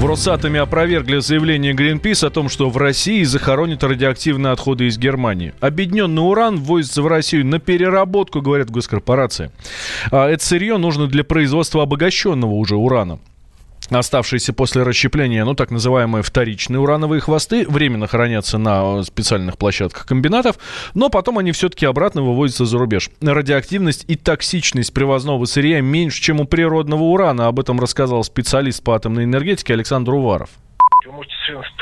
В Росатоме опровергли заявление Greenpeace о том, что в России захоронят радиоактивные отходы из Германии. Объединенный уран ввозится в Россию на переработку, говорят госкорпорации. А это сырье нужно для производства обогащенного уже урана. Оставшиеся после расщепления, ну, так называемые вторичные урановые хвосты, временно хранятся на специальных площадках комбинатов, но потом они все-таки обратно вывозятся за рубеж. Радиоактивность и токсичность привозного сырья меньше, чем у природного урана. Об этом рассказал специалист по атомной энергетике Александр Уваров. Вы можете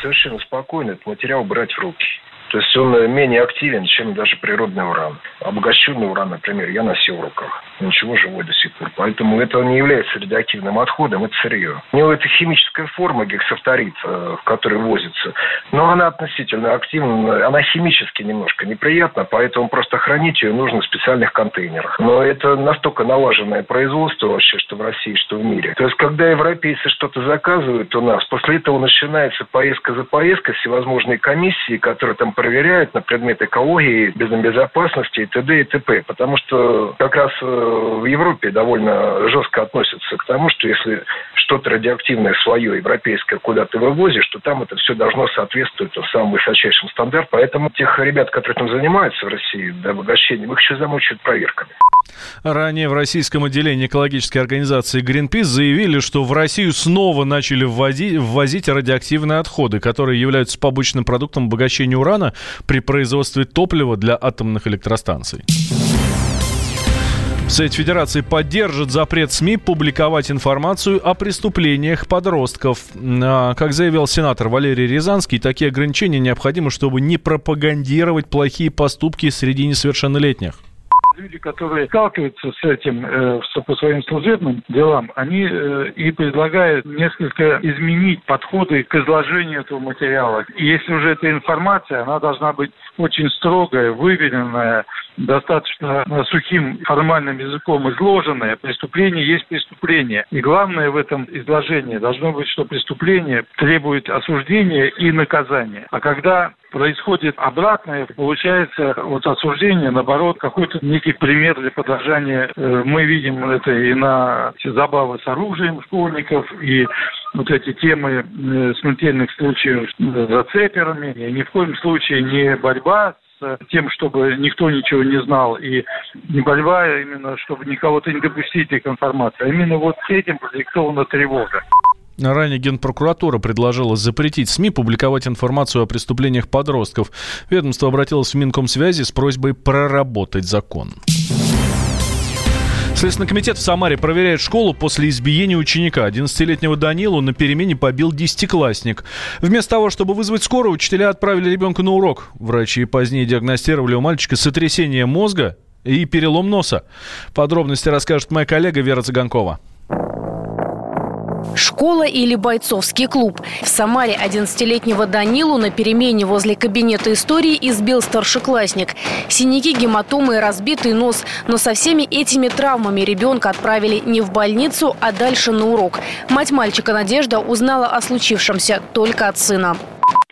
совершенно спокойно этот материал брать в руки. То есть он менее активен, чем даже природный уран. Обогащенный уран, например, я носил в руках. Ничего живой до сих пор. Поэтому это не является радиоактивным отходом, это сырье. У него это химическая форма гексафторид, э, в которой возится. Но она относительно активна, она химически немножко неприятна, поэтому просто хранить ее нужно в специальных контейнерах. Но это настолько налаженное производство вообще, что в России, что в мире. То есть, когда европейцы что-то заказывают у нас, после этого начинается поездка за поездкой, всевозможные комиссии, которые там проверяют на предмет экологии, безопасности и т.д. и т.п. Потому что как раз э, в Европе довольно жестко относятся к тому, что если что-то радиоактивное свое европейское куда ты вывозишь, то там это все должно соответствовать самым высочайшим стандартам. Поэтому тех ребят, которые там занимаются в России, до обогащения, их еще замучают проверками. Ранее в российском отделении экологической организации Greenpeace заявили, что в Россию снова начали ввозить, ввозить радиоактивные отходы, которые являются побочным продуктом обогащения урана при производстве топлива для атомных электростанций. Совет Федерации поддержит запрет СМИ публиковать информацию о преступлениях подростков. А, как заявил сенатор Валерий Рязанский, такие ограничения необходимы, чтобы не пропагандировать плохие поступки среди несовершеннолетних люди, которые сталкиваются с этим э, по своим служебным делам, они э, и предлагают несколько изменить подходы к изложению этого материала. И если уже эта информация, она должна быть очень строгая, выверенная, достаточно сухим формальным языком изложенное, преступление есть преступление. И главное в этом изложении должно быть, что преступление требует осуждения и наказания. А когда происходит обратное, получается вот осуждение, наоборот, какой-то некий пример для подражания. Э, мы видим это и на забавы с оружием школьников, и вот эти темы э, смертельных случаев с зацеперами. И ни в коем случае не борьба тем, чтобы никто ничего не знал, и не борьба именно, чтобы никого-то не допустить к информации. А именно вот этим продиктована тревога. Ранее Генпрокуратура предложила запретить СМИ публиковать информацию о преступлениях подростков. Ведомство обратилось в Минкомсвязи с просьбой проработать закон. Следственный комитет в Самаре проверяет школу после избиения ученика. 11-летнего Данилу на перемене побил десятиклассник. Вместо того, чтобы вызвать скорую, учителя отправили ребенка на урок. Врачи позднее диагностировали у мальчика сотрясение мозга и перелом носа. Подробности расскажет моя коллега Вера Цыганкова. Школа или бойцовский клуб. В Самаре 11-летнего Данилу на перемене возле кабинета истории избил старшеклассник. Синяки, гематомы и разбитый нос. Но со всеми этими травмами ребенка отправили не в больницу, а дальше на урок. Мать мальчика Надежда узнала о случившемся только от сына.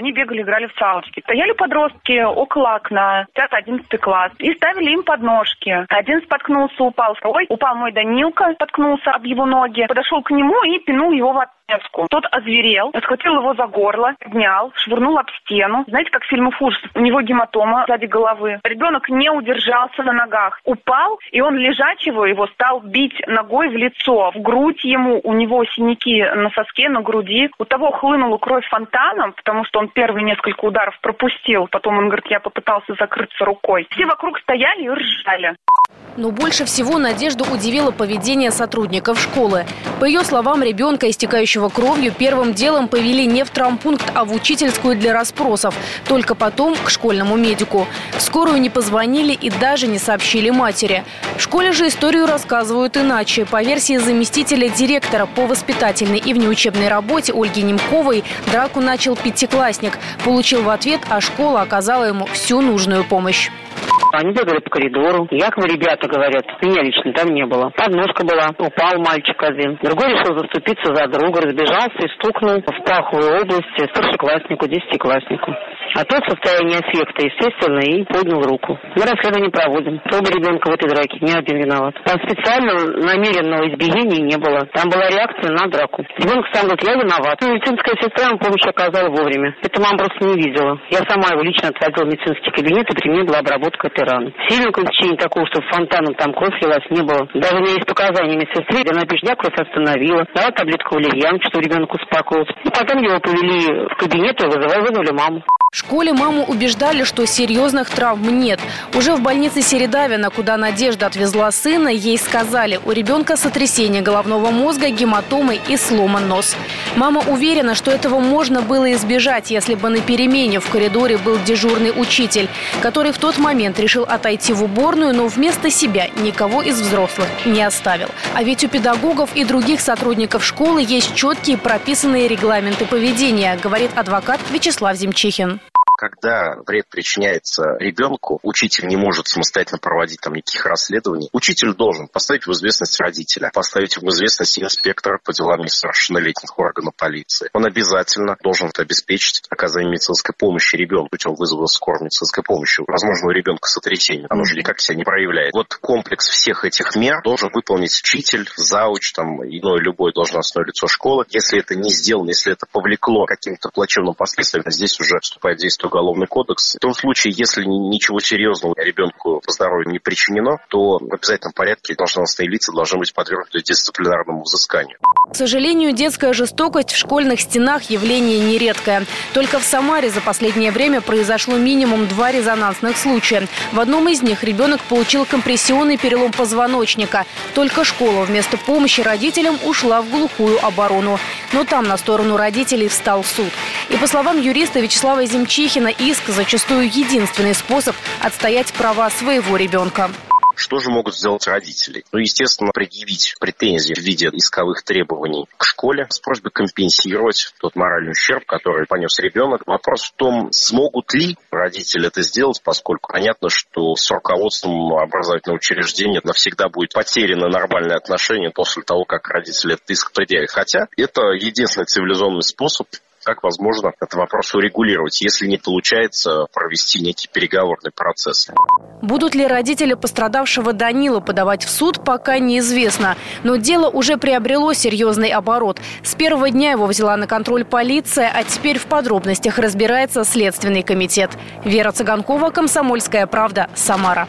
Они бегали, играли в салочки. Стояли подростки около окна, 5-11 класс, и ставили им подножки. Один споткнулся, упал. Второй упал мой Данилка, споткнулся об его ноги, подошел к нему и пинул его в Невску. Тот озверел, схватил его за горло, поднял, швырнул об стену. Знаете, как в фильмах ужасов. У него гематома сзади головы. Ребенок не удержался на ногах. Упал, и он лежачего его стал бить ногой в лицо, в грудь ему. У него синяки на соске, на груди. У того хлынула кровь фонтаном, потому что он первые несколько ударов пропустил. Потом он говорит, я попытался закрыться рукой. Все вокруг стояли и ржали. Но больше всего Надежду удивило поведение сотрудников школы. По ее словам, ребенка, истекающего кровью, первым делом повели не в травмпункт, а в учительскую для расспросов. Только потом к школьному медику. В скорую не позвонили и даже не сообщили матери. В школе же историю рассказывают иначе. По версии заместителя директора по воспитательной и внеучебной работе Ольги Немковой, драку начал пятиклассник. Получил в ответ, а школа оказала ему всю нужную помощь. Они бегали по коридору. Якобы ребята говорят, меня лично там не было. Подножка была, упал мальчик один. Другой решил заступиться за друга, разбежался и стукнул в паховую область старшекласснику, десятикласснику. А тот в состоянии аффекта, естественно, и поднял руку. Мы расследование проводим. Оба ребенка в этой драке, ни один виноват. Там специального намеренного избиения не было. Там была реакция на драку. Ребенок сам говорит, я виноват. Ну, медицинская сестра ему помощь оказала вовремя. Это мама просто не видела. Я сама его лично отводила в медицинский кабинет, и при мне была этой раны. Сильного течения такого, что фонтаном там кровь лилась, не было. Даже у меня есть показания медсестры, где она пишет, кровь остановила, дала таблетку валерьян, что ребенок успокоился. И потом его повели в кабинет и вызывали, вызвали маму. В школе маму убеждали, что серьезных травм нет. Уже в больнице Середавина, куда Надежда отвезла сына, ей сказали, у ребенка сотрясение головного мозга, гематомы и сломан нос. Мама уверена, что этого можно было избежать, если бы на перемене в коридоре был дежурный учитель, который в тот момент решил отойти в уборную, но вместо себя никого из взрослых не оставил. А ведь у педагогов и других сотрудников школы есть четкие прописанные регламенты поведения, говорит адвокат Вячеслав Земчихин когда вред причиняется ребенку, учитель не может самостоятельно проводить там никаких расследований. Учитель должен поставить в известность родителя, поставить в известность инспектора по делам несовершеннолетних органов полиции. Он обязательно должен обеспечить оказание медицинской помощи ребенку путем вызова скорой медицинской помощи. Возможно, у ребенка сотрясение, оно же никак себя не проявляет. Вот комплекс всех этих мер должен выполнить учитель, зауч, там, иное любое должностное лицо школы. Если это не сделано, если это повлекло каким-то плачевным последствиям, здесь уже вступает в действие уголовный кодекс. В том случае, если ничего серьезного ребенку по здоровью не причинено, то в обязательном порядке должностные лица должны быть подвергнуты дисциплинарному взысканию. К сожалению, детская жестокость в школьных стенах явление нередкое. Только в Самаре за последнее время произошло минимум два резонансных случая. В одном из них ребенок получил компрессионный перелом позвоночника. Только школа вместо помощи родителям ушла в глухую оборону. Но там на сторону родителей встал суд. И по словам юриста Вячеслава Земчихина, иск зачастую единственный способ отстоять права своего ребенка. Что же могут сделать родители? Ну, естественно, предъявить претензии в виде исковых требований к школе с просьбой компенсировать тот моральный ущерб, который понес ребенок. Вопрос в том, смогут ли родители это сделать, поскольку понятно, что с руководством образовательного учреждения навсегда будет потеряно нормальное отношение после того, как родители этот иск предъявят. Хотя это единственный цивилизованный способ как возможно этот вопрос урегулировать, если не получается провести некий переговорный процесс. Будут ли родители пострадавшего Данила подавать в суд, пока неизвестно. Но дело уже приобрело серьезный оборот. С первого дня его взяла на контроль полиция, а теперь в подробностях разбирается Следственный комитет. Вера Цыганкова, Комсомольская правда, Самара.